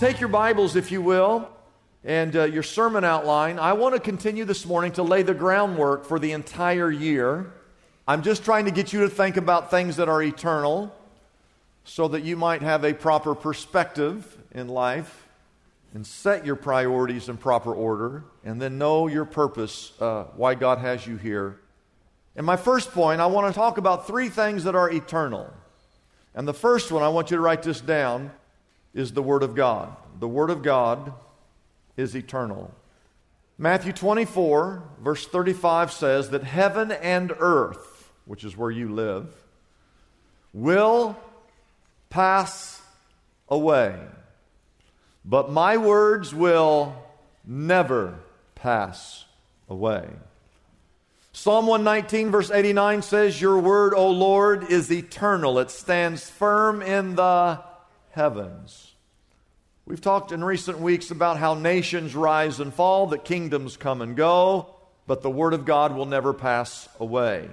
Take your Bibles, if you will, and uh, your sermon outline. I want to continue this morning to lay the groundwork for the entire year. I'm just trying to get you to think about things that are eternal so that you might have a proper perspective in life and set your priorities in proper order and then know your purpose, uh, why God has you here. And my first point, I want to talk about three things that are eternal. And the first one, I want you to write this down is the Word of God. The Word of God is eternal. Matthew 24, verse 35 says that heaven and earth, which is where you live, will pass away. But my words will never pass away. Psalm 119, verse 89 says, Your word, O Lord, is eternal. It stands firm in the heavens. We've talked in recent weeks about how nations rise and fall, that kingdoms come and go, but the Word of God will never pass away.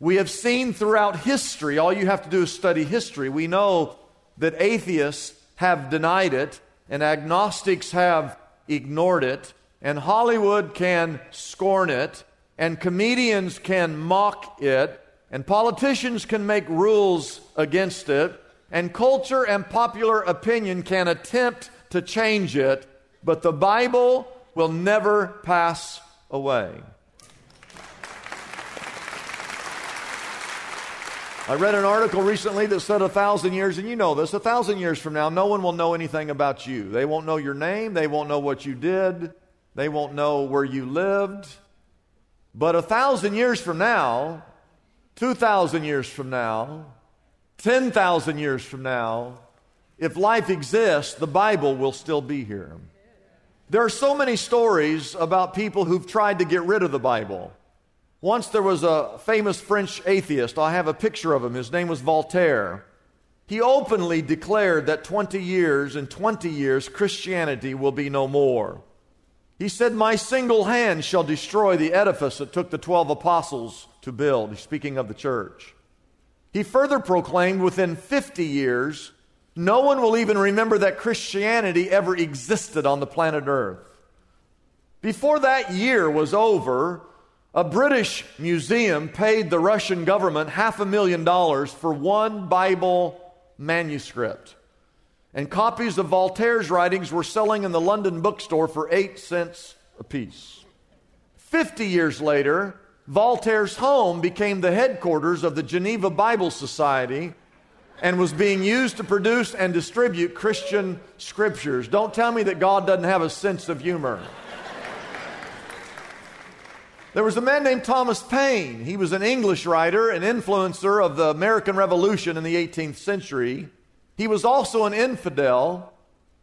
We have seen throughout history, all you have to do is study history. We know that atheists have denied it, and agnostics have ignored it, and Hollywood can scorn it, and comedians can mock it, and politicians can make rules against it, and culture and popular opinion can attempt to change it, but the Bible will never pass away. I read an article recently that said a thousand years, and you know this, a thousand years from now, no one will know anything about you. They won't know your name, they won't know what you did, they won't know where you lived. But a thousand years from now, 2,000 years from now, 10,000 years from now, if life exists, the Bible will still be here. There are so many stories about people who've tried to get rid of the Bible. Once there was a famous French atheist. I have a picture of him. His name was Voltaire. He openly declared that 20 years, in 20 years, Christianity will be no more. He said, My single hand shall destroy the edifice that took the 12 apostles to build. He's speaking of the church. He further proclaimed within 50 years, no one will even remember that Christianity ever existed on the planet Earth. Before that year was over, a British museum paid the Russian government half a million dollars for one Bible manuscript. And copies of Voltaire's writings were selling in the London bookstore for eight cents apiece. Fifty years later, Voltaire's home became the headquarters of the Geneva Bible Society and was being used to produce and distribute Christian scriptures. Don't tell me that God doesn't have a sense of humor. There was a man named Thomas Paine. He was an English writer, an influencer of the American Revolution in the 18th century. He was also an infidel.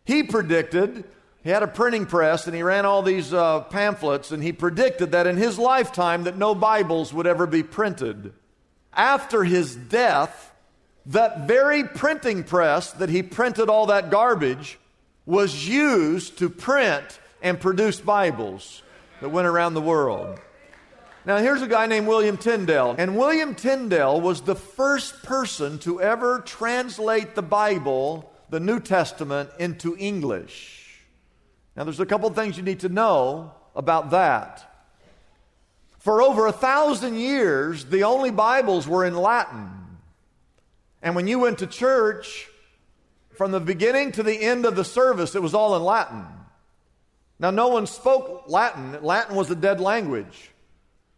He predicted he had a printing press and he ran all these uh, pamphlets and he predicted that in his lifetime that no bibles would ever be printed. After his death that very printing press that he printed all that garbage was used to print and produce bibles that went around the world. Now here's a guy named william tyndale and william tyndale was the first person to ever translate the bible the new testament into english Now, there's a couple things you need to know about that. For over a thousand years, the only Bibles were in Latin. And when you went to church, from the beginning to the end of the service, it was all in Latin. Now, no one spoke Latin. Latin was a dead language.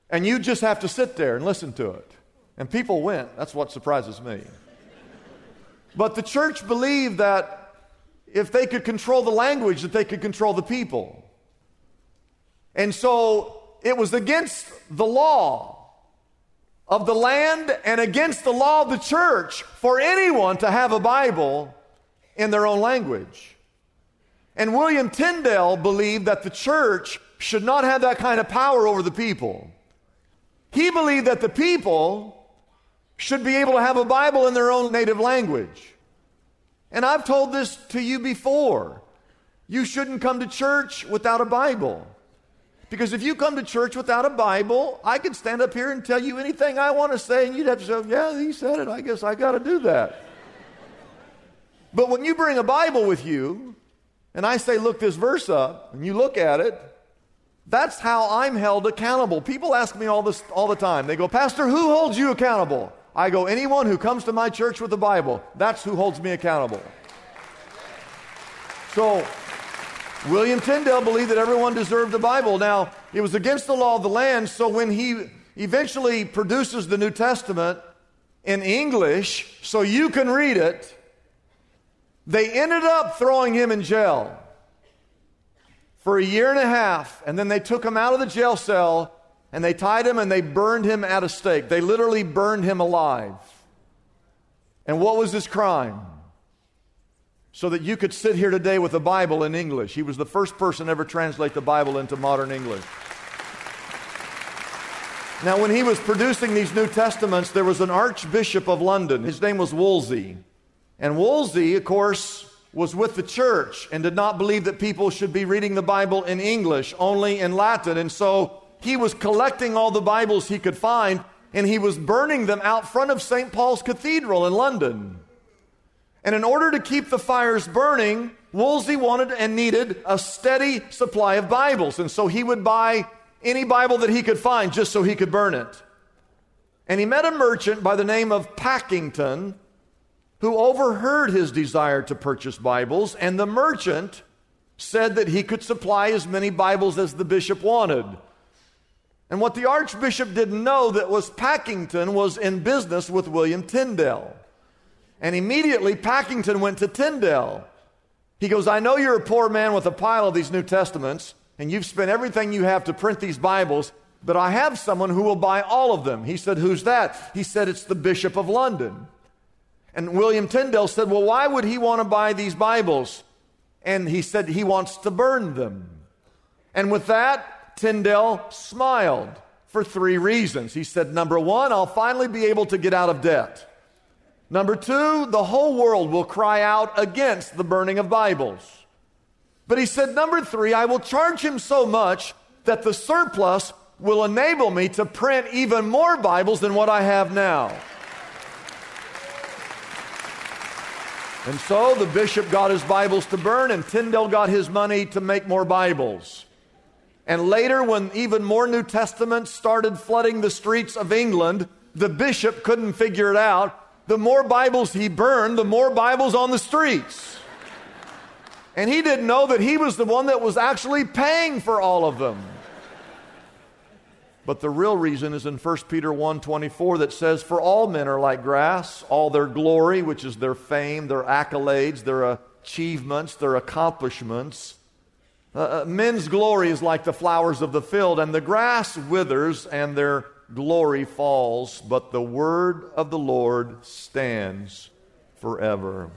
And you just have to sit there and listen to it. And people went. That's what surprises me. But the church believed that if they could control the language, that they could control the people. And so it was against the law of the land and against the law of the church for anyone to have a Bible in their own language. And William Tyndale believed that the church should not have that kind of power over the people. He believed that the people should be able to have a Bible in their own native language. And I've told this to you before. You shouldn't come to church without a Bible. Because if you come to church without a Bible, I could stand up here and tell you anything I want to say, and you'd have to say, Yeah, he said it. I guess I got to do that. but when you bring a Bible with you, and I say, Look this verse up, and you look at it, that's how I'm held accountable. People ask me all this all the time. They go, Pastor, who holds you accountable? I go, anyone who comes to my church with the Bible, that's who holds me accountable. So, William Tyndale believed that everyone deserved the Bible. Now, it was against the law of the land, so when he eventually produces the New Testament in English so you can read it, they ended up throwing him in jail for a year and a half, and then they took him out of the jail cell and they tied him and they burned him at a stake. They literally burned him alive. And what was his crime? So that you could sit here today with the Bible in English. He was the first person ever translate the Bible into modern English. Now, when he was producing these New Testaments, there was an Archbishop of London. His name was Wolsey. And Wolsey, of course, was with the church and did not believe that people should be reading the Bible in English, only in Latin. And so he was collecting all the Bibles he could find and he was burning them out front of St. Paul's Cathedral in London. And in order to keep the fires burning, Wolsey wanted and needed a steady supply of Bibles. And so he would buy any Bible that he could find just so he could burn it. And he met a merchant by the name of Packington who overheard his desire to purchase Bibles, and the merchant said that he could supply as many Bibles as the bishop wanted. And what the archbishop didn't know that was Packington was in business with William Tyndale. And immediately Packington went to Tyndale. He goes, I know you're a poor man with a pile of these New Testaments, and you've spent everything you have to print these Bibles, but I have someone who will buy all of them. He said, Who's that? He said, It's the Bishop of London. And William Tyndale said, Well, why would he want to buy these Bibles? And he said he wants to burn them. And with that, Tyndale smiled for three reasons. He said, Number one, I'll finally be able to get out of debt. Number two, the whole world will cry out against the burning of Bibles. But he said, Number three, I will charge him so much that the surplus will enable me to print even more Bibles than what I have now. And so the bishop got his Bibles to burn, and Tyndale got his money to make more Bibles. And later, when even more New Testaments started flooding the streets of England, the bishop couldn't figure it out. The more Bibles he burned, the more Bibles on the streets. And he didn't know that he was the one that was actually paying for all of them. But the real reason is in 1 Peter 1:24 that says for all men are like grass, all their glory, which is their fame, their accolades, their achievements, their accomplishments. Uh, uh, men's glory is like the flowers of the field, and the grass withers and their glory falls, but the word of the Lord stands forever.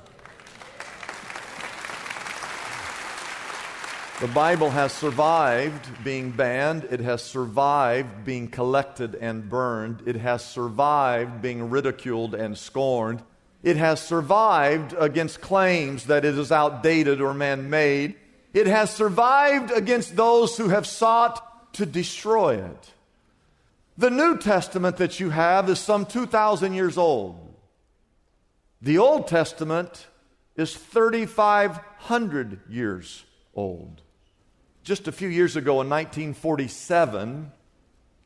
The Bible has survived being banned. It has survived being collected and burned. It has survived being ridiculed and scorned. It has survived against claims that it is outdated or man made. It has survived against those who have sought to destroy it. The New Testament that you have is some 2,000 years old. The Old Testament is 3,500 years old. Just a few years ago in 1947,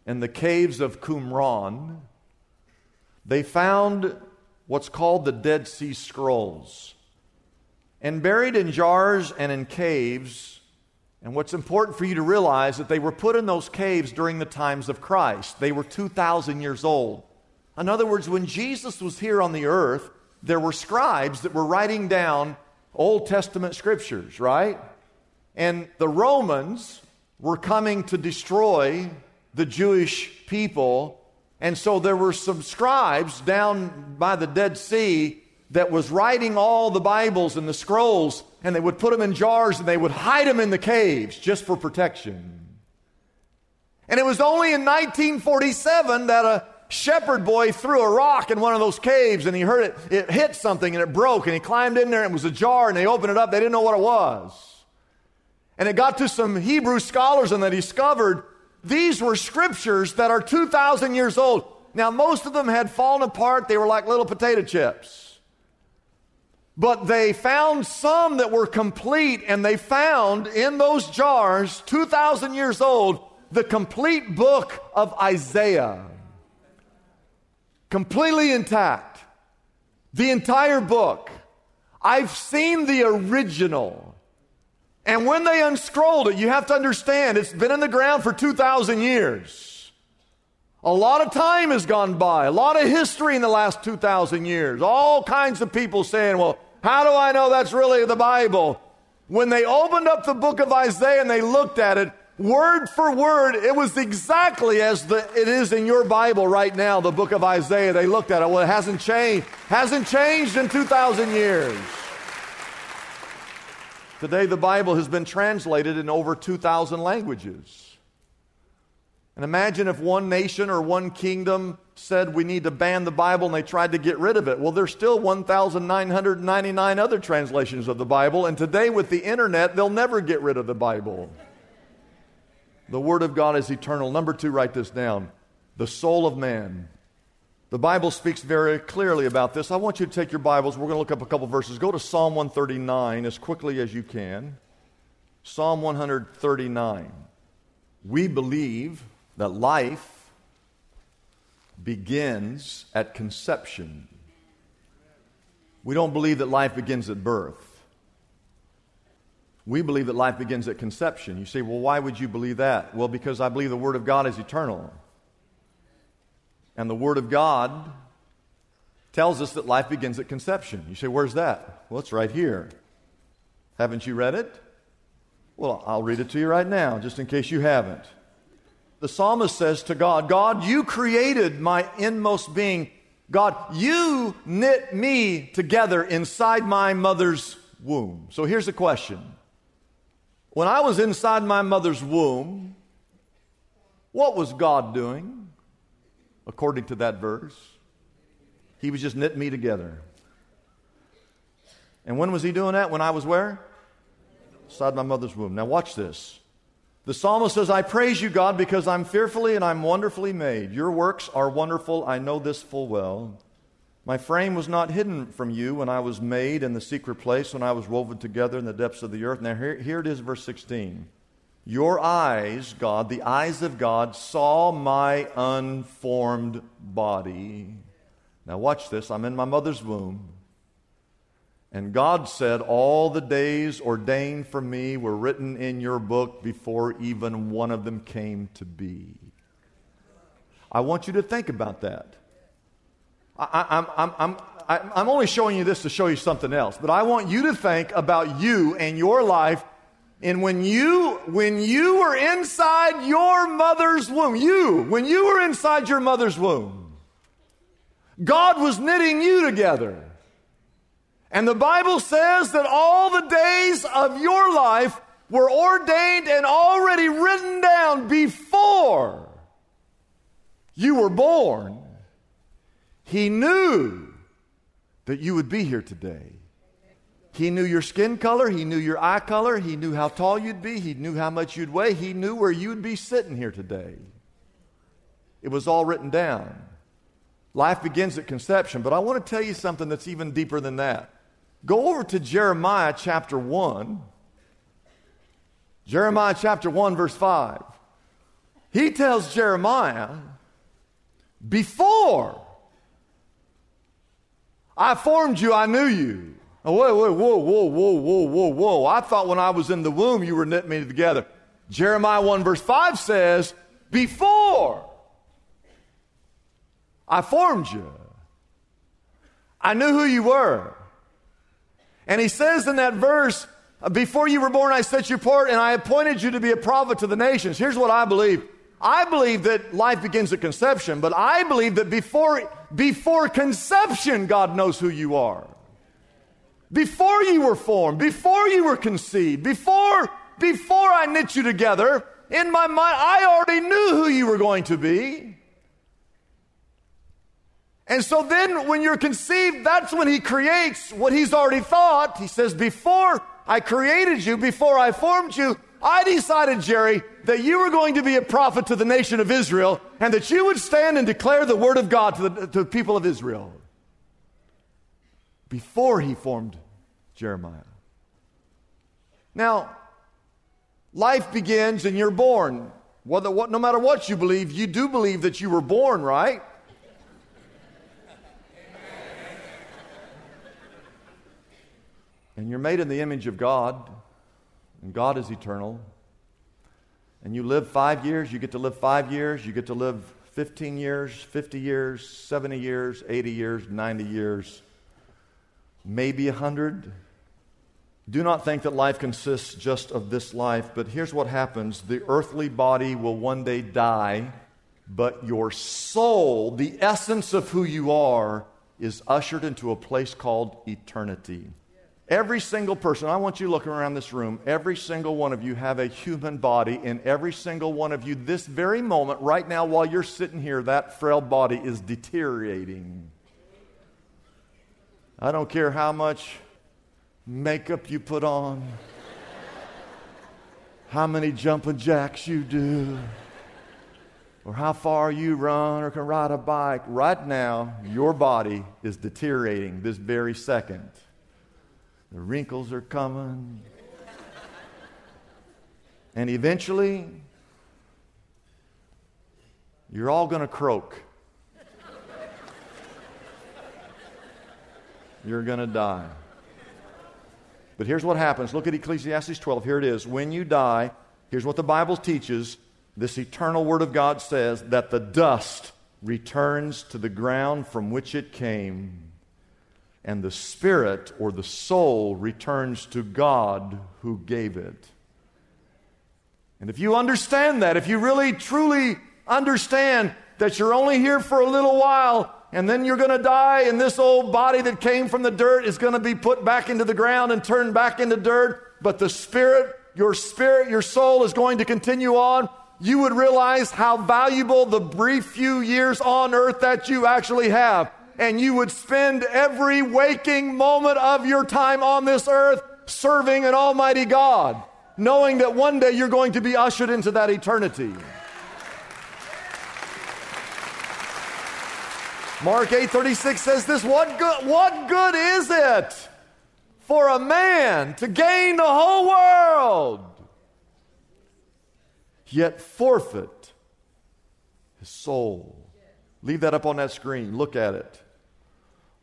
in the caves of Qumran, they found what's called the Dead Sea Scrolls. And buried in jars and in caves, and what's important for you to realize is that they were put in those caves during the times of Christ. They were 2,000 years old. In other words, when Jesus was here on the earth, there were scribes that were writing down Old Testament scriptures, right? And the Romans were coming to destroy the Jewish people. And so there were some scribes down by the Dead Sea that was writing all the Bibles and the scrolls, and they would put them in jars and they would hide them in the caves just for protection. And it was only in 1947 that a shepherd boy threw a rock in one of those caves and he heard it, it hit something and it broke and he climbed in there and it was a jar and they opened it up. They didn't know what it was. And it got to some Hebrew scholars and they discovered these were scriptures that are 2,000 years old. Now, most of them had fallen apart. They were like little potato chips. But they found some that were complete, and they found in those jars, 2,000 years old, the complete book of Isaiah. Completely intact. The entire book. I've seen the original. And when they unscrolled it, you have to understand it's been in the ground for 2,000 years. A lot of time has gone by, a lot of history in the last 2,000 years. All kinds of people saying, well, how do I know that's really the Bible? When they opened up the book of Isaiah and they looked at it, word for word, it was exactly as the, it is in your Bible right now, the book of Isaiah. They looked at it. Well, it hasn't changed. Hasn't changed in 2,000 years. Today, the Bible has been translated in over 2,000 languages. And imagine if one nation or one kingdom said we need to ban the Bible and they tried to get rid of it. Well, there's still 1,999 other translations of the Bible, and today with the internet, they'll never get rid of the Bible. The Word of God is eternal. Number two, write this down the soul of man the Bible speaks very clearly about this. I want you to take your Bibles. We're going to look up a couple verses. Go to Psalm 139 as quickly as you can. Psalm 139. We believe that life begins at conception. We don't believe that life begins at birth. We believe that life begins at conception. You say, well, why would you believe that? Well, because I believe the Word of God is eternal. And the Word of God tells us that life begins at conception. You say, Where's that? Well, it's right here. Haven't you read it? Well, I'll read it to you right now, just in case you haven't. The psalmist says to God, God, you created my inmost being. God, you knit me together inside my mother's womb. So here's the question When I was inside my mother's womb, what was God doing? according to that verse. He was just knitting me together. And when was he doing that? When I was where? Inside my mother's womb. Now, watch this. The psalmist says, I praise you, God, because I'm fearfully and I'm wonderfully made. Your works are wonderful. I know this full well. My frame was not hidden from you when I was made in the secret place, when I was woven together in the depths of the earth. Now, here, here it is, verse 16. Your eyes, God, the eyes of God, saw my unformed body. Now, watch this. I'm in my mother's womb. And God said, All the days ordained for me were written in your book before even one of them came to be. I want you to think about that. I, am I'm, I'm, I'm, I'm only showing you this to show you something else, but I want you to think about you and your life and when you, when you were inside your mother's womb, you, when you were inside your mother's womb, God was knitting you together. And the Bible says that all the days of your life were ordained and already written down before you were born. He knew that you would be here today. He knew your skin color. He knew your eye color. He knew how tall you'd be. He knew how much you'd weigh. He knew where you'd be sitting here today. It was all written down. Life begins at conception. But I want to tell you something that's even deeper than that. Go over to Jeremiah chapter 1. Jeremiah chapter 1, verse 5. He tells Jeremiah, Before I formed you, I knew you. Oh, wait, wait, whoa, whoa, whoa, whoa, whoa, whoa. I thought when I was in the womb you were knit me together. Jeremiah 1, verse 5 says, Before I formed you, I knew who you were. And he says in that verse, Before you were born, I set you apart, and I appointed you to be a prophet to the nations. Here's what I believe I believe that life begins at conception, but I believe that before, before conception, God knows who you are. Before you were formed, before you were conceived, before, before I knit you together, in my mind, I already knew who you were going to be. And so then, when you're conceived, that's when He creates what He's already thought. He says, Before I created you, before I formed you, I decided, Jerry, that you were going to be a prophet to the nation of Israel and that you would stand and declare the word of God to the, to the people of Israel before he formed Jeremiah. Now, life begins and you're born. Whether, what, no matter what you believe, you do believe that you were born, right? And you're made in the image of God and God is eternal. And you live five years, you get to live five years, you get to live 15 years, 50 years, 70 years, 80 years, 90 years, maybe 100. Do not think that life consists just of this life, but here's what happens the earthly body will one day die, but your soul, the essence of who you are, is ushered into a place called eternity. Every single person, I want you looking around this room, every single one of you have a human body, and every single one of you, this very moment, right now, while you're sitting here, that frail body is deteriorating. I don't care how much makeup you put on, how many jumping jacks you do, or how far you run or can ride a bike. Right now, your body is deteriorating this very second. The wrinkles are coming. And eventually, you're all going to croak. You're going to die. But here's what happens. Look at Ecclesiastes 12. Here it is. When you die, here's what the Bible teaches. This eternal Word of God says that the dust returns to the ground from which it came and the spirit or the soul returns to God who gave it. And if you understand that, if you really truly understand that you're only here for a little while and then you're going to die, and this old body that came from the dirt is going to be put back into the ground and turned back into dirt, but the spirit, your spirit, your soul is going to continue on, you would realize how valuable the brief few years on earth that you actually have and you would spend every waking moment of your time on this earth serving an almighty God, knowing that one day you're going to be ushered into that eternity. Mark 8:36 says this, what good, what good is it for a man to gain the whole world yet forfeit his soul? Leave that up on that screen. Look at it.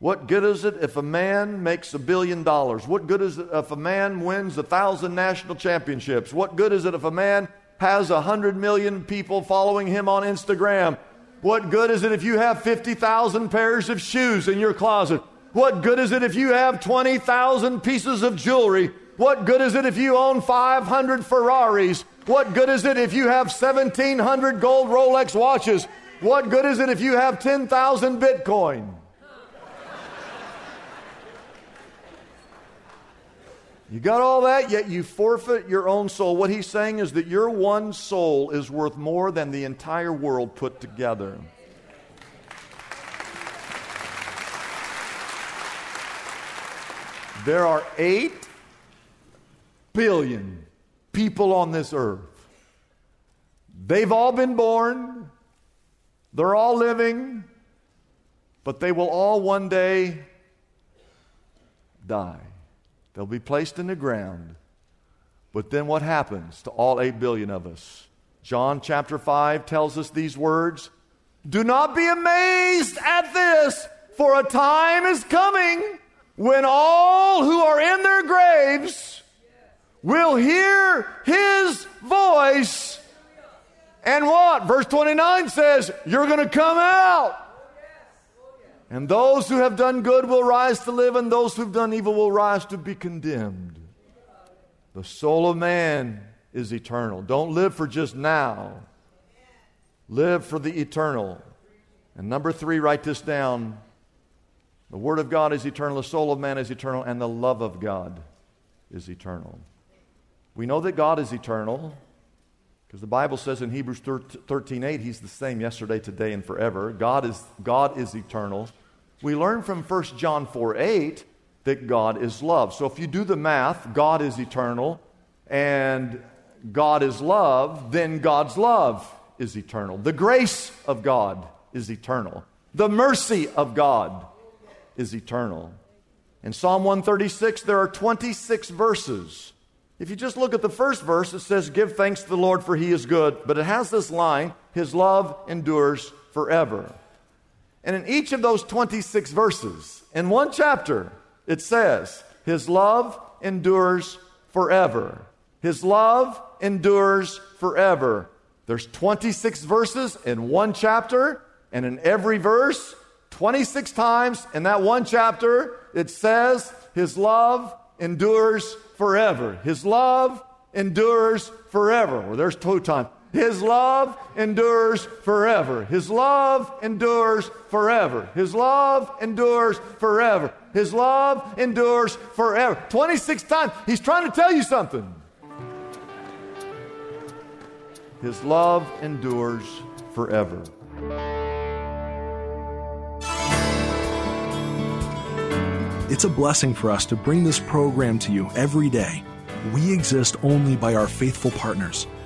What good is it if a man makes a billion dollars? What good is it if a man wins a thousand national championships? What good is it if a man has a hundred million people following him on Instagram? What good is it if you have 50,000 pairs of shoes in your closet? What good is it if you have 20,000 pieces of jewelry? What good is it if you own 500 Ferraris? What good is it if you have 1,700 gold Rolex watches? What good is it if you have 10,000 Bitcoin? You got all that, yet you forfeit your own soul. What he's saying is that your one soul is worth more than the entire world put together. There are 8 billion people on this earth. They've all been born, they're all living, but they will all one day die. They'll be placed in the ground. But then what happens to all 8 billion of us? John chapter 5 tells us these words Do not be amazed at this, for a time is coming when all who are in their graves will hear his voice. And what? Verse 29 says, You're going to come out. And those who have done good will rise to live, and those who've done evil will rise to be condemned. The soul of man is eternal. Don't live for just now, live for the eternal. And number three, write this down. The Word of God is eternal, the soul of man is eternal, and the love of God is eternal. We know that God is eternal because the Bible says in Hebrews 13 8, He's the same yesterday, today, and forever. God is, God is eternal. We learn from 1 John 4 8 that God is love. So if you do the math, God is eternal and God is love, then God's love is eternal. The grace of God is eternal. The mercy of God is eternal. In Psalm 136, there are 26 verses. If you just look at the first verse, it says, Give thanks to the Lord, for he is good. But it has this line, His love endures forever. And in each of those 26 verses, in one chapter, it says, His love endures forever. His love endures forever. There's 26 verses in one chapter, and in every verse, 26 times in that one chapter, it says, His love endures forever. His love endures forever. Well, there's two times. His love endures forever. His love endures forever. His love endures forever. His love endures forever. 26 times. He's trying to tell you something. His love endures forever. It's a blessing for us to bring this program to you every day. We exist only by our faithful partners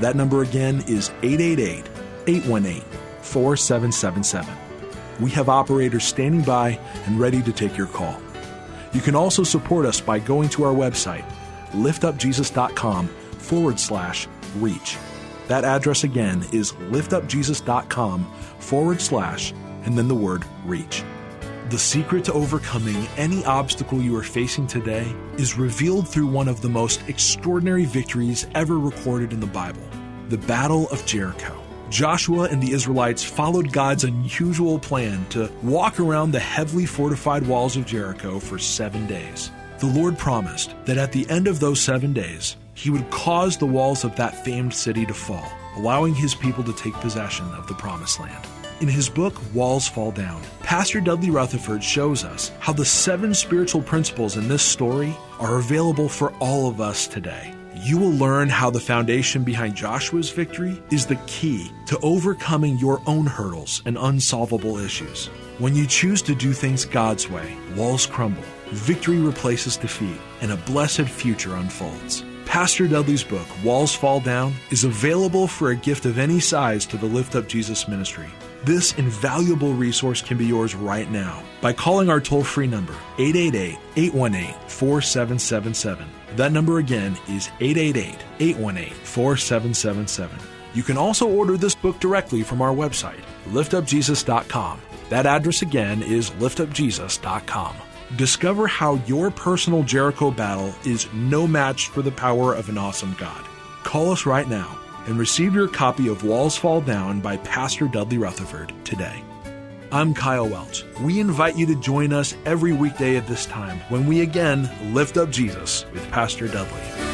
that number again is 888 818 4777. We have operators standing by and ready to take your call. You can also support us by going to our website, liftupjesus.com forward slash reach. That address again is liftupjesus.com forward slash and then the word reach. The secret to overcoming any obstacle you are facing today is revealed through one of the most extraordinary victories ever recorded in the Bible the Battle of Jericho. Joshua and the Israelites followed God's unusual plan to walk around the heavily fortified walls of Jericho for seven days. The Lord promised that at the end of those seven days, He would cause the walls of that famed city to fall, allowing His people to take possession of the Promised Land. In his book, Walls Fall Down, Pastor Dudley Rutherford shows us how the seven spiritual principles in this story are available for all of us today. You will learn how the foundation behind Joshua's victory is the key to overcoming your own hurdles and unsolvable issues. When you choose to do things God's way, walls crumble, victory replaces defeat, and a blessed future unfolds. Pastor Dudley's book, Walls Fall Down, is available for a gift of any size to the Lift Up Jesus ministry. This invaluable resource can be yours right now by calling our toll free number, 888 818 4777. That number again is 888 818 4777. You can also order this book directly from our website, liftupjesus.com. That address again is liftupjesus.com. Discover how your personal Jericho battle is no match for the power of an awesome God. Call us right now and receive your copy of Walls Fall Down by Pastor Dudley Rutherford today. I'm Kyle Welch. We invite you to join us every weekday at this time when we again lift up Jesus with Pastor Dudley.